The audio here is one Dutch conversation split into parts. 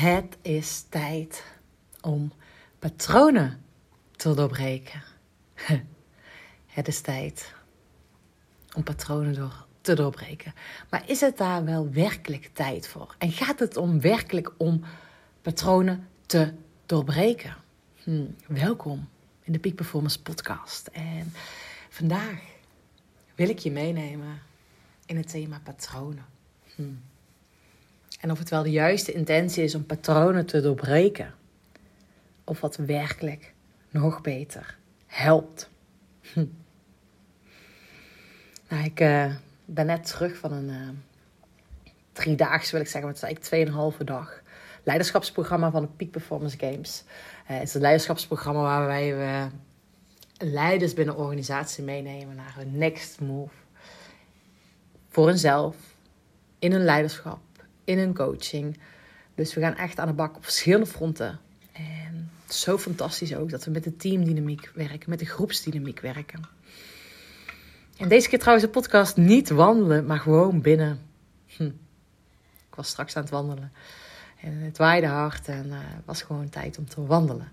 Het is tijd om patronen te doorbreken. Het is tijd om patronen door, te doorbreken. Maar is het daar wel werkelijk tijd voor? En gaat het om werkelijk om patronen te doorbreken? Hm, welkom in de Peak Performance Podcast. En vandaag wil ik je meenemen in het thema patronen. Hm. En of het wel de juiste intentie is om patronen te doorbreken. Of wat werkelijk nog beter helpt. Hm. Nou, ik uh, ben net terug van een uh, wil ik zeggen, maar het is eigenlijk tweeënhalve dag. Leiderschapsprogramma van de Peak Performance Games. Uh, het is een leiderschapsprogramma waarbij we leiders binnen een organisatie meenemen naar hun next move. Voor hunzelf, in hun leiderschap, in hun coaching. Dus we gaan echt aan de bak op verschillende fronten. En zo fantastisch ook dat we met de teamdynamiek werken, met de groepsdynamiek werken. En deze keer trouwens de podcast niet wandelen, maar gewoon binnen. Hm. Ik was straks aan het wandelen. En het waaide hard en uh, was gewoon tijd om te wandelen.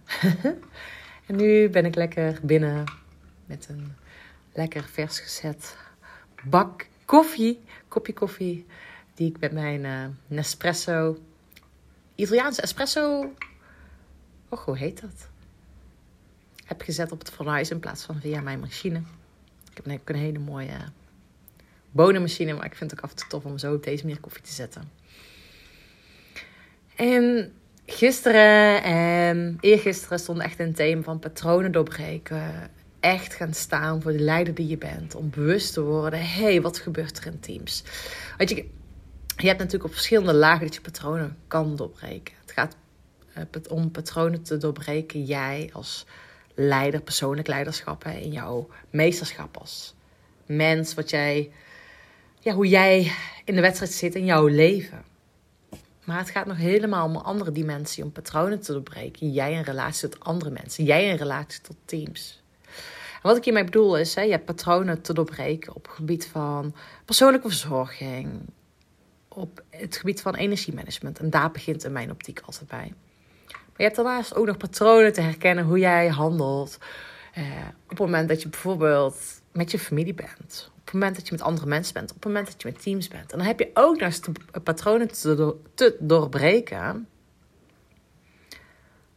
en nu ben ik lekker binnen met een lekker vers gezet bak koffie, kopje koffie die ik met mijn uh, Nespresso, Italiaanse espresso, oh hoe heet dat? Heb gezet op het fornuis in plaats van via mijn machine. Ik heb een, een hele mooie bonenmachine, maar ik vind het ook af en toe tof om zo op deze manier koffie te zetten. En gisteren en eergisteren stond echt een thema van patronen doorbreken. Echt gaan staan voor de leider die je bent. Om bewust te worden, hé, hey, wat gebeurt er in teams? Weet je, je hebt natuurlijk op verschillende lagen dat je patronen kan doorbreken. Het gaat eh, om patronen te doorbreken. Jij als leider, persoonlijk leiderschap, in jouw meesterschap als mens, wat jij, ja, hoe jij in de wedstrijd zit in jouw leven. Maar het gaat nog helemaal om een andere dimensie, om patronen te doorbreken. Jij in relatie tot andere mensen, jij in relatie tot teams. Wat ik hiermee bedoel is, hè, je hebt patronen te doorbreken op het gebied van persoonlijke verzorging, op het gebied van energiemanagement. En daar begint in mijn optiek altijd bij. Maar je hebt daarnaast ook nog patronen te herkennen hoe jij handelt. Eh, op het moment dat je bijvoorbeeld met je familie bent. Op het moment dat je met andere mensen bent. Op het moment dat je met teams bent. En dan heb je ook nog eens patronen te, te doorbreken.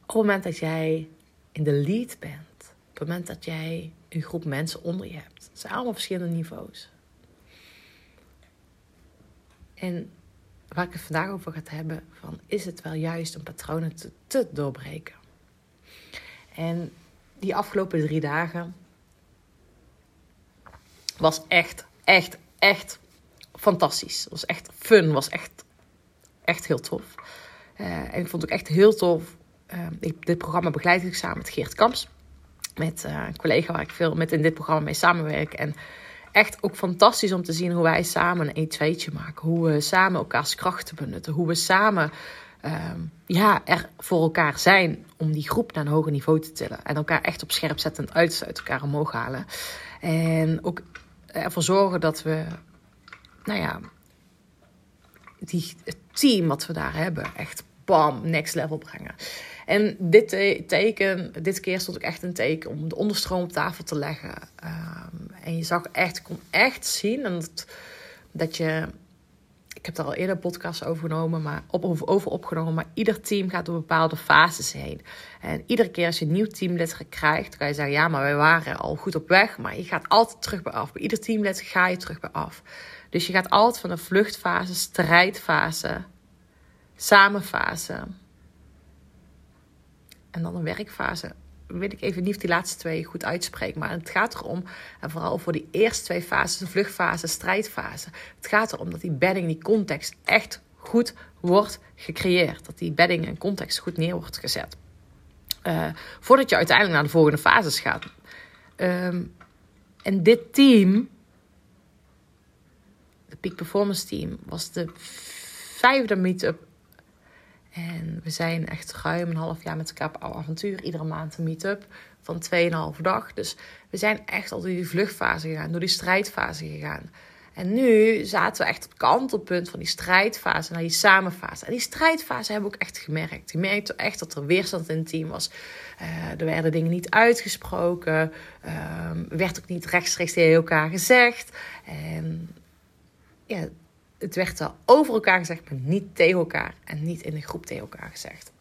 Op het moment dat jij in de lead bent. Op het moment dat jij een groep mensen onder je hebt. Het zijn allemaal verschillende niveaus. En waar ik het vandaag over ga hebben, van is het wel juist om patronen te, te doorbreken? En die afgelopen drie dagen was echt, echt, echt fantastisch. Het was echt fun, was echt, echt heel tof. Uh, en ik vond het ook echt heel tof. Uh, ik, dit programma begeleid ik samen met Geert Kamps. Met uh, een collega waar ik veel met in dit programma mee samenwerk. En echt ook fantastisch om te zien hoe wij samen een 1-2'tje maken. Hoe we samen elkaars krachten benutten. Hoe we samen um, ja, er voor elkaar zijn om die groep naar een hoger niveau te tillen. En elkaar echt op scherp zetten en uit, uit elkaar omhoog halen. En ook ervoor zorgen dat we, nou ja, die, het team wat we daar hebben, echt bam, next level brengen. En dit teken, dit keer stond ik echt een teken om de onderstroom op tafel te leggen. Um, en je zag echt, kon echt zien en dat, dat je. Ik heb daar al eerder podcasts over genomen, maar op, over opgenomen. Maar ieder team gaat door bepaalde fases heen. En iedere keer als je een nieuw teamlid krijgt, kan je zeggen: ja, maar wij waren al goed op weg. Maar je gaat altijd terug bij af. Bij ieder teamlid ga je terug bij af. Dus je gaat altijd van een vluchtfase, strijdfase, samenfase en dan een werkfase. Weet ik even niet of die laatste twee goed uitspreek. Maar het gaat erom, en vooral voor die eerste twee fases, de vluchtfase, strijdfase. Het gaat erom dat die bedding, die context echt goed wordt gecreëerd. Dat die bedding en context goed neer wordt gezet. Uh, voordat je uiteindelijk naar de volgende fases gaat. Um, en dit team, de Peak Performance Team, was de vijfde meet-up en we zijn echt ruim een half jaar met elkaar op avontuur. Iedere maand een meet-up van 2,5 dag. Dus we zijn echt al door die vluchtfase gegaan, door die strijdfase gegaan. En nu zaten we echt op kantelpunt van die strijdfase naar die samenfase. En die strijdfase hebben we ook echt gemerkt. Je merkte echt dat er weerstand in het team was. Uh, er werden dingen niet uitgesproken. Uh, werd ook niet rechtstreeks tegen elkaar gezegd. En ja, het werd wel over elkaar gezegd, maar niet tegen elkaar. En niet in de groep tegen elkaar gezegd.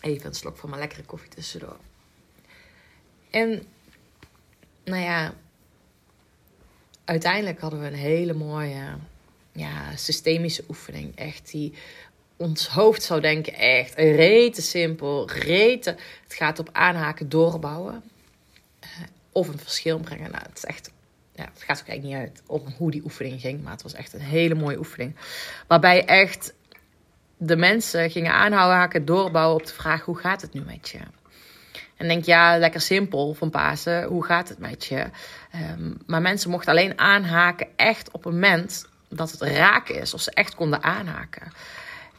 Even een slok van mijn lekkere koffie tussendoor. En nou ja, uiteindelijk hadden we een hele mooie ja, systemische oefening. Echt die ons hoofd zou denken, echt rete simpel, rete. Het gaat op aanhaken, doorbouwen. Uh, of een verschil brengen. Nou, het is echt, ja, het gaat ook eigenlijk niet uit om hoe die oefening ging. Maar het was echt een hele mooie oefening. Waarbij echt de mensen gingen aanhouden, doorbouwen op de vraag: hoe gaat het nu met je? En denk, ja, lekker simpel van Pasen. Hoe gaat het met je? Um, maar mensen mochten alleen aanhaken echt op het moment dat het raak is. Of ze echt konden aanhaken.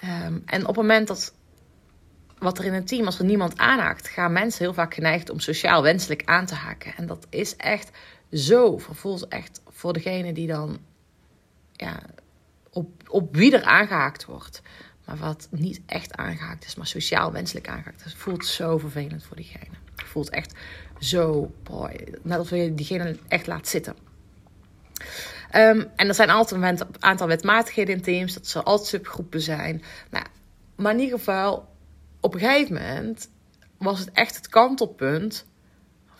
Um, en op het moment dat wat er in een team, als er niemand aanhaakt, gaan mensen heel vaak geneigd om sociaal wenselijk aan te haken. En dat is echt zo vervolgens echt voor degene die dan ja, op, op wie er aangehaakt wordt. Maar wat niet echt aangehaakt is, maar sociaal wenselijk aangehaakt is. Voelt zo vervelend voor diegene. Voelt echt zo, boy, net alsof je diegene echt laat zitten. Um, en er zijn altijd een aantal wetmatigheden in teams. Dat er altijd subgroepen zijn. Nou, maar in ieder geval, op een gegeven moment was het echt het kantelpunt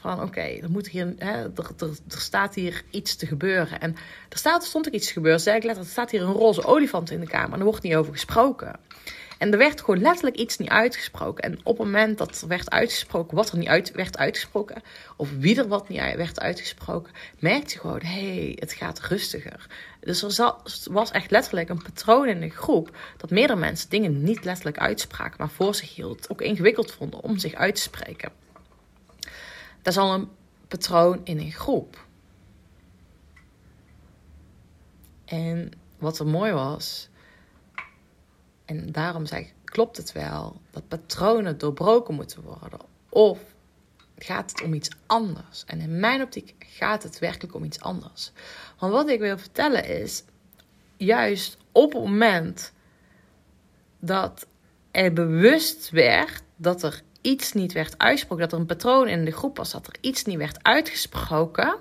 van oké, er, moet hier, er, staat hier iets te gebeuren. En er staat, stond ook iets te gebeuren. Zeg ik letterlijk, er staat hier een roze olifant in de kamer. En er wordt niet over gesproken. En er werd gewoon letterlijk iets niet uitgesproken. En op het moment dat er werd uitgesproken wat er niet uit, werd uitgesproken, of wie er wat niet werd uitgesproken, merkte je gewoon: hé, hey, het gaat rustiger. Dus er was echt letterlijk een patroon in de groep dat meerdere mensen dingen niet letterlijk uitspraken, maar voor zich hield, ook ingewikkeld vonden om zich uit te spreken. Dat is al een patroon in een groep. En wat er mooi was, en daarom zeg ik, klopt het wel dat patronen doorbroken moeten worden? Of gaat het om iets anders? En in mijn optiek gaat het werkelijk om iets anders. Want wat ik wil vertellen is, juist op het moment dat er bewust werd dat er iets niet werd uitgesproken, dat er een patroon in de groep was, dat er iets niet werd uitgesproken,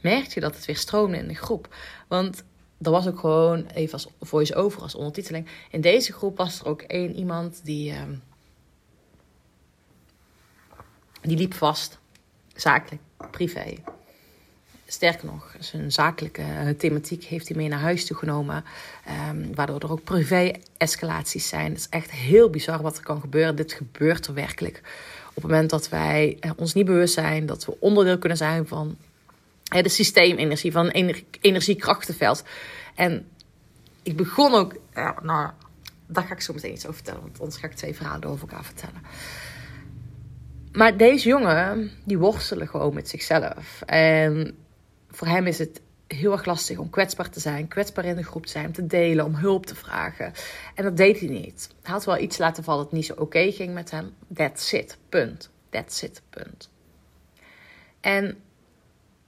merkte je dat het weer stroomde in de groep. Want er was ook gewoon, even als voice-over, als ondertiteling. In deze groep was er ook één iemand die. Uh, die liep vast. Zakelijk, privé. Sterker nog, zijn zakelijke thematiek heeft hij mee naar huis toe genomen. Um, waardoor er ook privé-escalaties zijn. Het is echt heel bizar wat er kan gebeuren. Dit gebeurt er werkelijk. Op het moment dat wij eh, ons niet bewust zijn, dat we onderdeel kunnen zijn van de systeemenergie, van een energiekrachtenveld. En ik begon ook, ja, nou, daar ga ik zo meteen iets over vertellen, want anders ga ik twee verhalen over elkaar vertellen. Maar deze jongen, die worstelen gewoon met zichzelf. En voor hem is het heel erg lastig om kwetsbaar te zijn, kwetsbaar in de groep te zijn, om te delen, om hulp te vragen. En dat deed hij niet. Hij had wel iets laten vallen dat niet zo oké ging met hem. That's it, punt. That's it, punt. En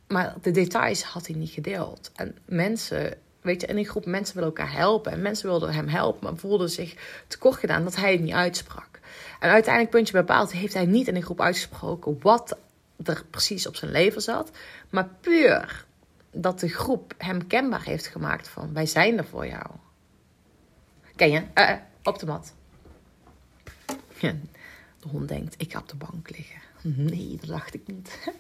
maar de details had hij niet gedeeld. En mensen, weet je, in een groep mensen willen elkaar helpen. En mensen wilden hem helpen, maar voelden zich tekort gedaan dat hij het niet uitsprak. En uiteindelijk, puntje bepaald, heeft hij niet in een groep uitgesproken wat er precies op zijn leven zat. Maar puur dat de groep hem kenbaar heeft gemaakt van wij zijn er voor jou. Ken je? Uh, op de mat. de hond denkt, ik ga op de bank liggen. Nee, dat dacht ik niet.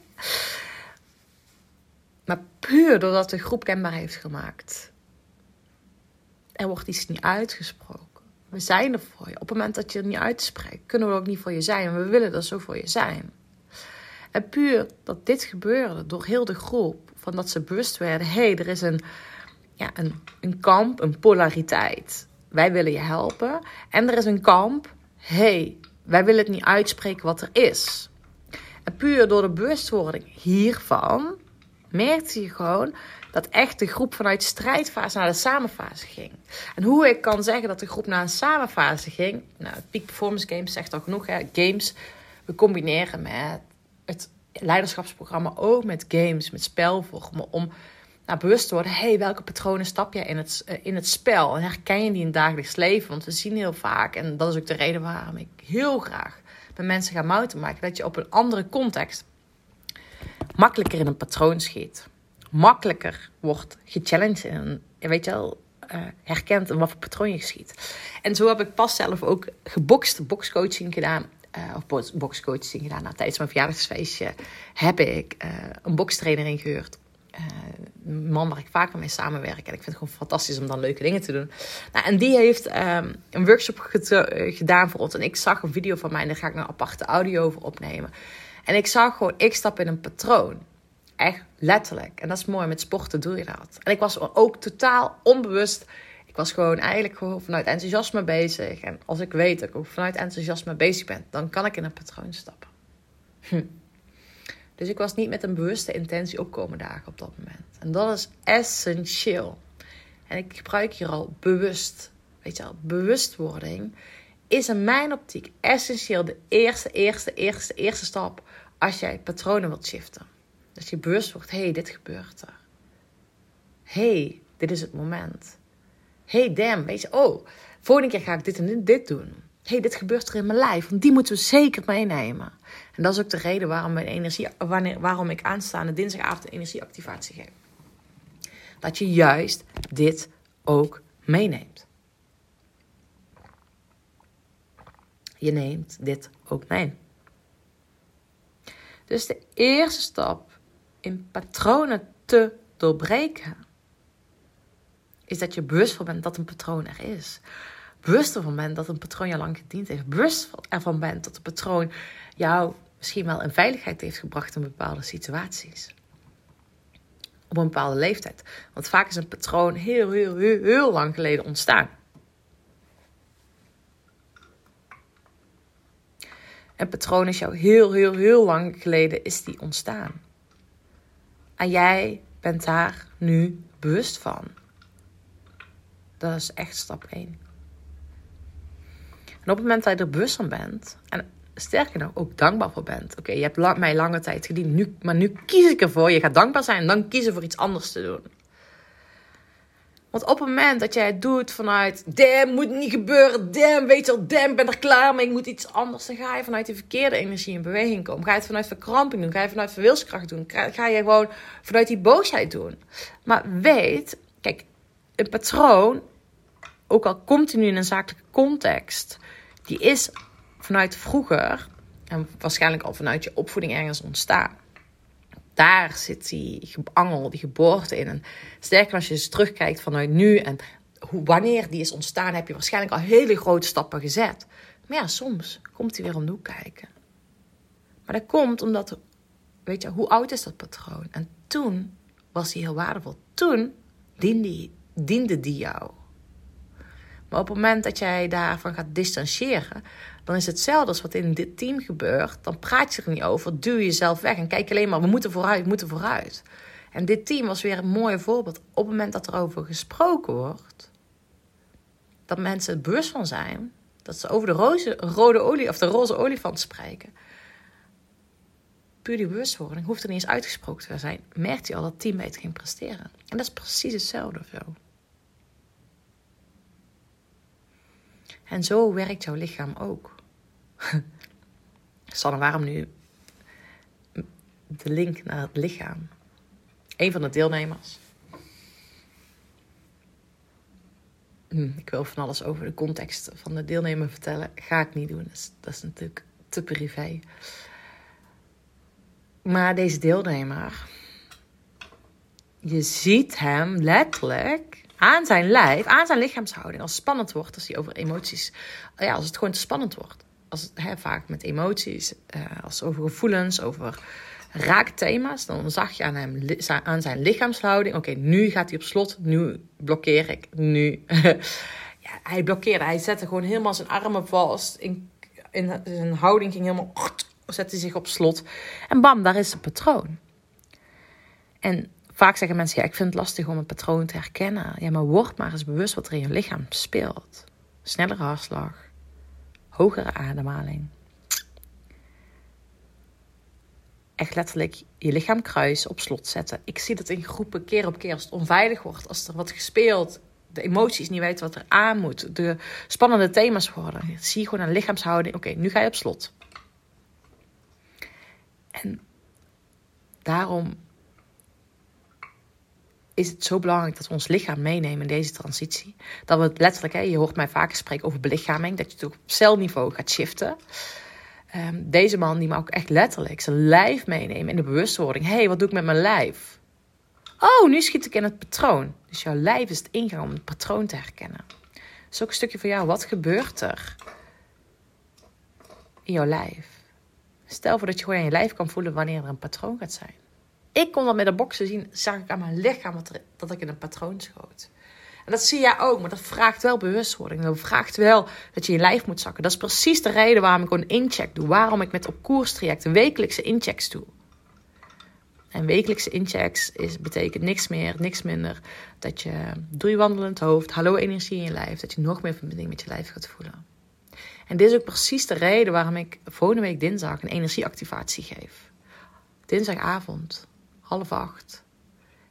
Maar puur doordat de groep kenbaar heeft gemaakt. Er wordt iets niet uitgesproken. We zijn er voor je. Op het moment dat je het niet uitspreekt, kunnen we ook niet voor je zijn. we willen er zo voor je zijn. En puur dat dit gebeurde door heel de groep, van dat ze bewust werden: hé, hey, er is een, ja, een, een kamp, een polariteit. Wij willen je helpen. En er is een kamp: hé, hey, wij willen het niet uitspreken wat er is. En puur door de bewustwording hiervan merkte je gewoon dat echt de groep vanuit strijdfase naar de samenfase ging. En hoe ik kan zeggen dat de groep naar een samenfase ging. Nou, Peak Performance Games zegt al genoeg. Hè? Games we combineren met het leiderschapsprogramma ook met games, met spelvormen. Om nou, bewust te worden, hey, welke patronen stap je in het, eh, in het spel? En herken je die in het dagelijks leven? Want we zien heel vaak, en dat is ook de reden waarom ik heel graag met mensen ga mouten maken, dat je op een andere context makkelijker in een patroon schiet. Makkelijker wordt gechallenged een, weet je wel, uh, herkent in wat voor patroon je schiet. En zo heb ik pas zelf ook gebokste boxcoaching gedaan. Uh, of boxcoaching gedaan. Nou, tijdens mijn verjaardagsfeestje heb ik uh, een bokstrainer ingehuurd. een man waar ik vaker mee samenwerk. En ik vind het gewoon fantastisch om dan leuke dingen te doen. Nou, en die heeft um, een workshop gedaan voor ons. En ik zag een video van mij en daar ga ik een aparte audio over opnemen. En ik zag gewoon, ik stap in een patroon. Echt letterlijk. En dat is mooi, met sporten doe je dat. En ik was ook totaal onbewust. Ik was gewoon eigenlijk gewoon vanuit enthousiasme bezig. En als ik weet dat ik ook vanuit enthousiasme bezig ben, dan kan ik in een patroon stappen. Hm. Dus ik was niet met een bewuste intentie opkomen dagen op dat moment. En dat is essentieel. En ik gebruik hier al bewust. Weet je wel, bewustwording is in mijn optiek essentieel de eerste, eerste, eerste, eerste stap als jij patronen wilt shiften. Dat je bewust wordt, hé, hey, dit gebeurt er. Hé, hey, dit is het moment. Hey, damn, weet je, oh, volgende keer ga ik dit en dit, dit doen. hey, dit gebeurt er in mijn lijf, want die moeten we zeker meenemen. En dat is ook de reden waarom, mijn energie, wanneer, waarom ik aanstaande dinsdagavond energieactivatie geef. Dat je juist dit ook meeneemt. Je neemt dit ook mee. Dus de eerste stap in patronen te doorbreken, is dat je bewust van bent dat een patroon er is. Bewust ervan bent dat een patroon je lang gediend heeft. Bewust ervan bent dat een patroon jou misschien wel in veiligheid heeft gebracht in bepaalde situaties. Op een bepaalde leeftijd. Want vaak is een patroon heel, heel, heel, heel lang geleden ontstaan. Een patroon is jou heel, heel, heel lang geleden is die ontstaan. En jij bent daar nu bewust van. Dat is echt stap 1. En op het moment dat je er bewust van bent, en sterker nog ook dankbaar voor bent. Oké, je hebt mij lange tijd gediend, nu, maar nu kies ik ervoor. Je gaat dankbaar zijn en dan kiezen voor iets anders te doen. Want op het moment dat jij het doet vanuit, damn, moet niet gebeuren, damn, weet je wel, damn, ben er klaar mee, ik moet iets anders, dan ga je vanuit die verkeerde energie in beweging komen. Ga je het vanuit verkramping doen, ga je vanuit verwilskracht doen, ga je gewoon vanuit die boosheid doen. Maar weet, kijk, een patroon, ook al continu in een zakelijke context, die is vanuit vroeger, en waarschijnlijk al vanuit je opvoeding ergens ontstaan daar zit die angel, die geboorte in. En sterker als je eens terugkijkt vanuit nu en wanneer die is ontstaan, heb je waarschijnlijk al hele grote stappen gezet. Maar ja, soms komt hij weer om de kijken. Maar dat komt omdat, weet je, hoe oud is dat patroon? En toen was hij heel waardevol. Toen diende, diende die jou. Maar op het moment dat jij daarvan gaat distancieren, dan is het hetzelfde als wat in dit team gebeurt. Dan praat je er niet over, duw jezelf weg en kijk alleen maar, we moeten vooruit, we moeten vooruit. En dit team was weer een mooi voorbeeld. Op het moment dat er over gesproken wordt, dat mensen het bewust van zijn, dat ze over de roze, rode olie of de roze olifant spreken. Puur die bewustwording hoeft er niet eens uitgesproken te zijn. Merkt je al dat team beter ging presteren. En dat is precies hetzelfde zo. En zo werkt jouw lichaam ook. Sanne, waarom nu de link naar het lichaam? Een van de deelnemers. Hm, ik wil van alles over de context van de deelnemer vertellen. Ga ik niet doen. Dat is, dat is natuurlijk te privé. Maar deze deelnemer, je ziet hem letterlijk aan zijn lijf, aan zijn lichaamshouding, als het spannend wordt, als hij over emoties, ja, als het gewoon te spannend wordt. Als het vaak met emoties, uh, als over gevoelens, over raakthema's, dan zag je aan, hem, aan zijn lichaamshouding, oké, nu gaat hij op slot, nu blokkeer ik, nu. ja, hij blokkeerde, hij zette gewoon helemaal zijn armen vast, in, in zijn houding ging helemaal, zette zich op slot. En bam, daar is een patroon. En Vaak zeggen mensen, ja, ik vind het lastig om een patroon te herkennen. Ja, maar word maar eens bewust wat er in je lichaam speelt. Snellere hartslag, hogere ademhaling. echt letterlijk je lichaam kruisen, op slot zetten. Ik zie dat in groepen keer op keer als het onveilig wordt, als er wat gespeeld, de emoties niet weten wat er aan moet, de spannende thema's worden. Zie je gewoon een lichaamshouding. Oké, nu ga je op slot. En daarom is het zo belangrijk dat we ons lichaam meenemen in deze transitie. Dat we het letterlijk, hè, je hoort mij vaker spreken over belichaming, dat je het op celniveau gaat shiften. Ehm, deze man die mag ook echt letterlijk zijn lijf meenemen in de bewustwording. Hé, hey, wat doe ik met mijn lijf? Oh, nu schiet ik in het patroon. Dus jouw lijf is het ingang om het patroon te herkennen. Dus ook een stukje van jou. Wat gebeurt er in jouw lijf? Stel voor dat je gewoon in je lijf kan voelen wanneer er een patroon gaat zijn. Ik kon dat met de boksen zien, zag ik aan mijn lichaam dat ik in een patroon schoot. En dat zie jij ook, maar dat vraagt wel bewustwording. Dat vraagt wel dat je je lijf moet zakken. Dat is precies de reden waarom ik een incheck doe. Waarom ik met op koers trajecten wekelijkse inchecks doe. En wekelijkse inchecks is, betekent niks meer, niks minder. Dat je door je wandelend hoofd, hallo energie in je lijf, dat je nog meer verbinding met je lijf gaat voelen. En dit is ook precies de reden waarom ik volgende week dinsdag een energieactivatie geef. Dinsdagavond, half acht,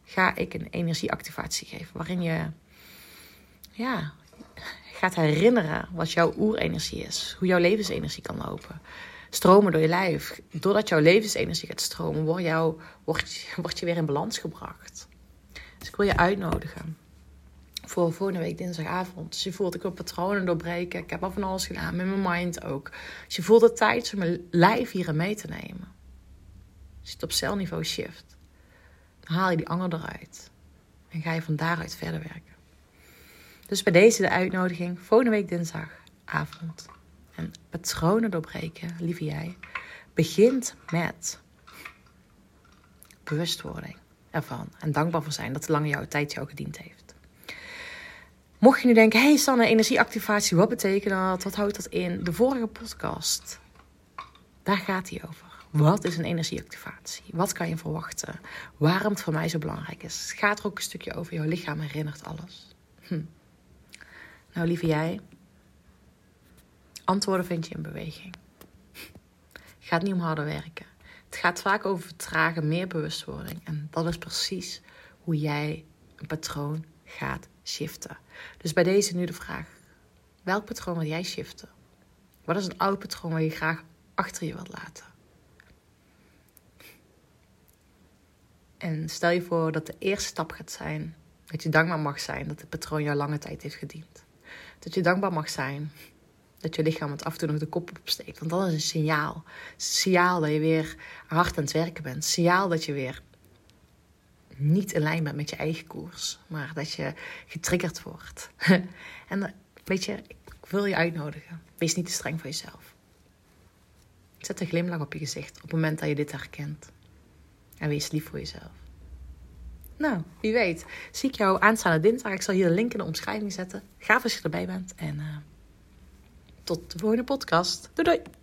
ga ik een energieactivatie geven. Waarin je ja, gaat herinneren wat jouw oerenergie is. Hoe jouw levensenergie kan lopen. Stromen door je lijf. Doordat jouw levensenergie gaat stromen, word, jou, word, word je weer in balans gebracht. Dus ik wil je uitnodigen voor volgende week dinsdagavond. Dus je voelt, ik wil patronen doorbreken. Ik heb al van alles gedaan, met mijn mind ook. Dus je voelt het tijd om mijn lijf hierin mee te nemen. Als je het op celniveau shift, haal je die angel eruit. En ga je van daaruit verder werken. Dus bij deze de uitnodiging, volgende week dinsdagavond. En patronen doorbreken, lieve jij, begint met bewustwording ervan. En dankbaar voor zijn dat lang jouw tijd jou gediend heeft. Mocht je nu denken, hey Sanne, energieactivatie, wat betekent dat? Wat houdt dat in? De vorige podcast, daar gaat hij over. Wat is een energieactivatie? Wat kan je verwachten? Waarom het voor mij zo belangrijk is? Het gaat er ook een stukje over. Jouw lichaam herinnert alles. Hm. Nou, lieve jij, antwoorden vind je in beweging. Het gaat niet om harder werken. Het gaat vaak over vertragen, meer bewustwording. En dat is precies hoe jij een patroon gaat shiften. Dus bij deze nu de vraag: welk patroon wil jij shiften? Wat is een oud patroon waar je graag achter je wilt laten? En stel je voor dat de eerste stap gaat zijn dat je dankbaar mag zijn dat het patroon jou lange tijd heeft gediend. Dat je dankbaar mag zijn dat je lichaam het af en toe nog de kop opsteekt. Want dat is een signaal. Signaal dat je weer hard aan het werken bent. Signaal dat je weer niet in lijn bent met je eigen koers. Maar dat je getriggerd wordt. en weet je, ik wil je uitnodigen. Wees niet te streng voor jezelf. Zet een glimlach op je gezicht op het moment dat je dit herkent. En wees lief voor jezelf. Nou, wie weet. Zie ik jou aanstaande dinsdag. Ik zal hier de link in de omschrijving zetten. Gaaf als je erbij bent. En uh, tot de volgende podcast. Doei doei.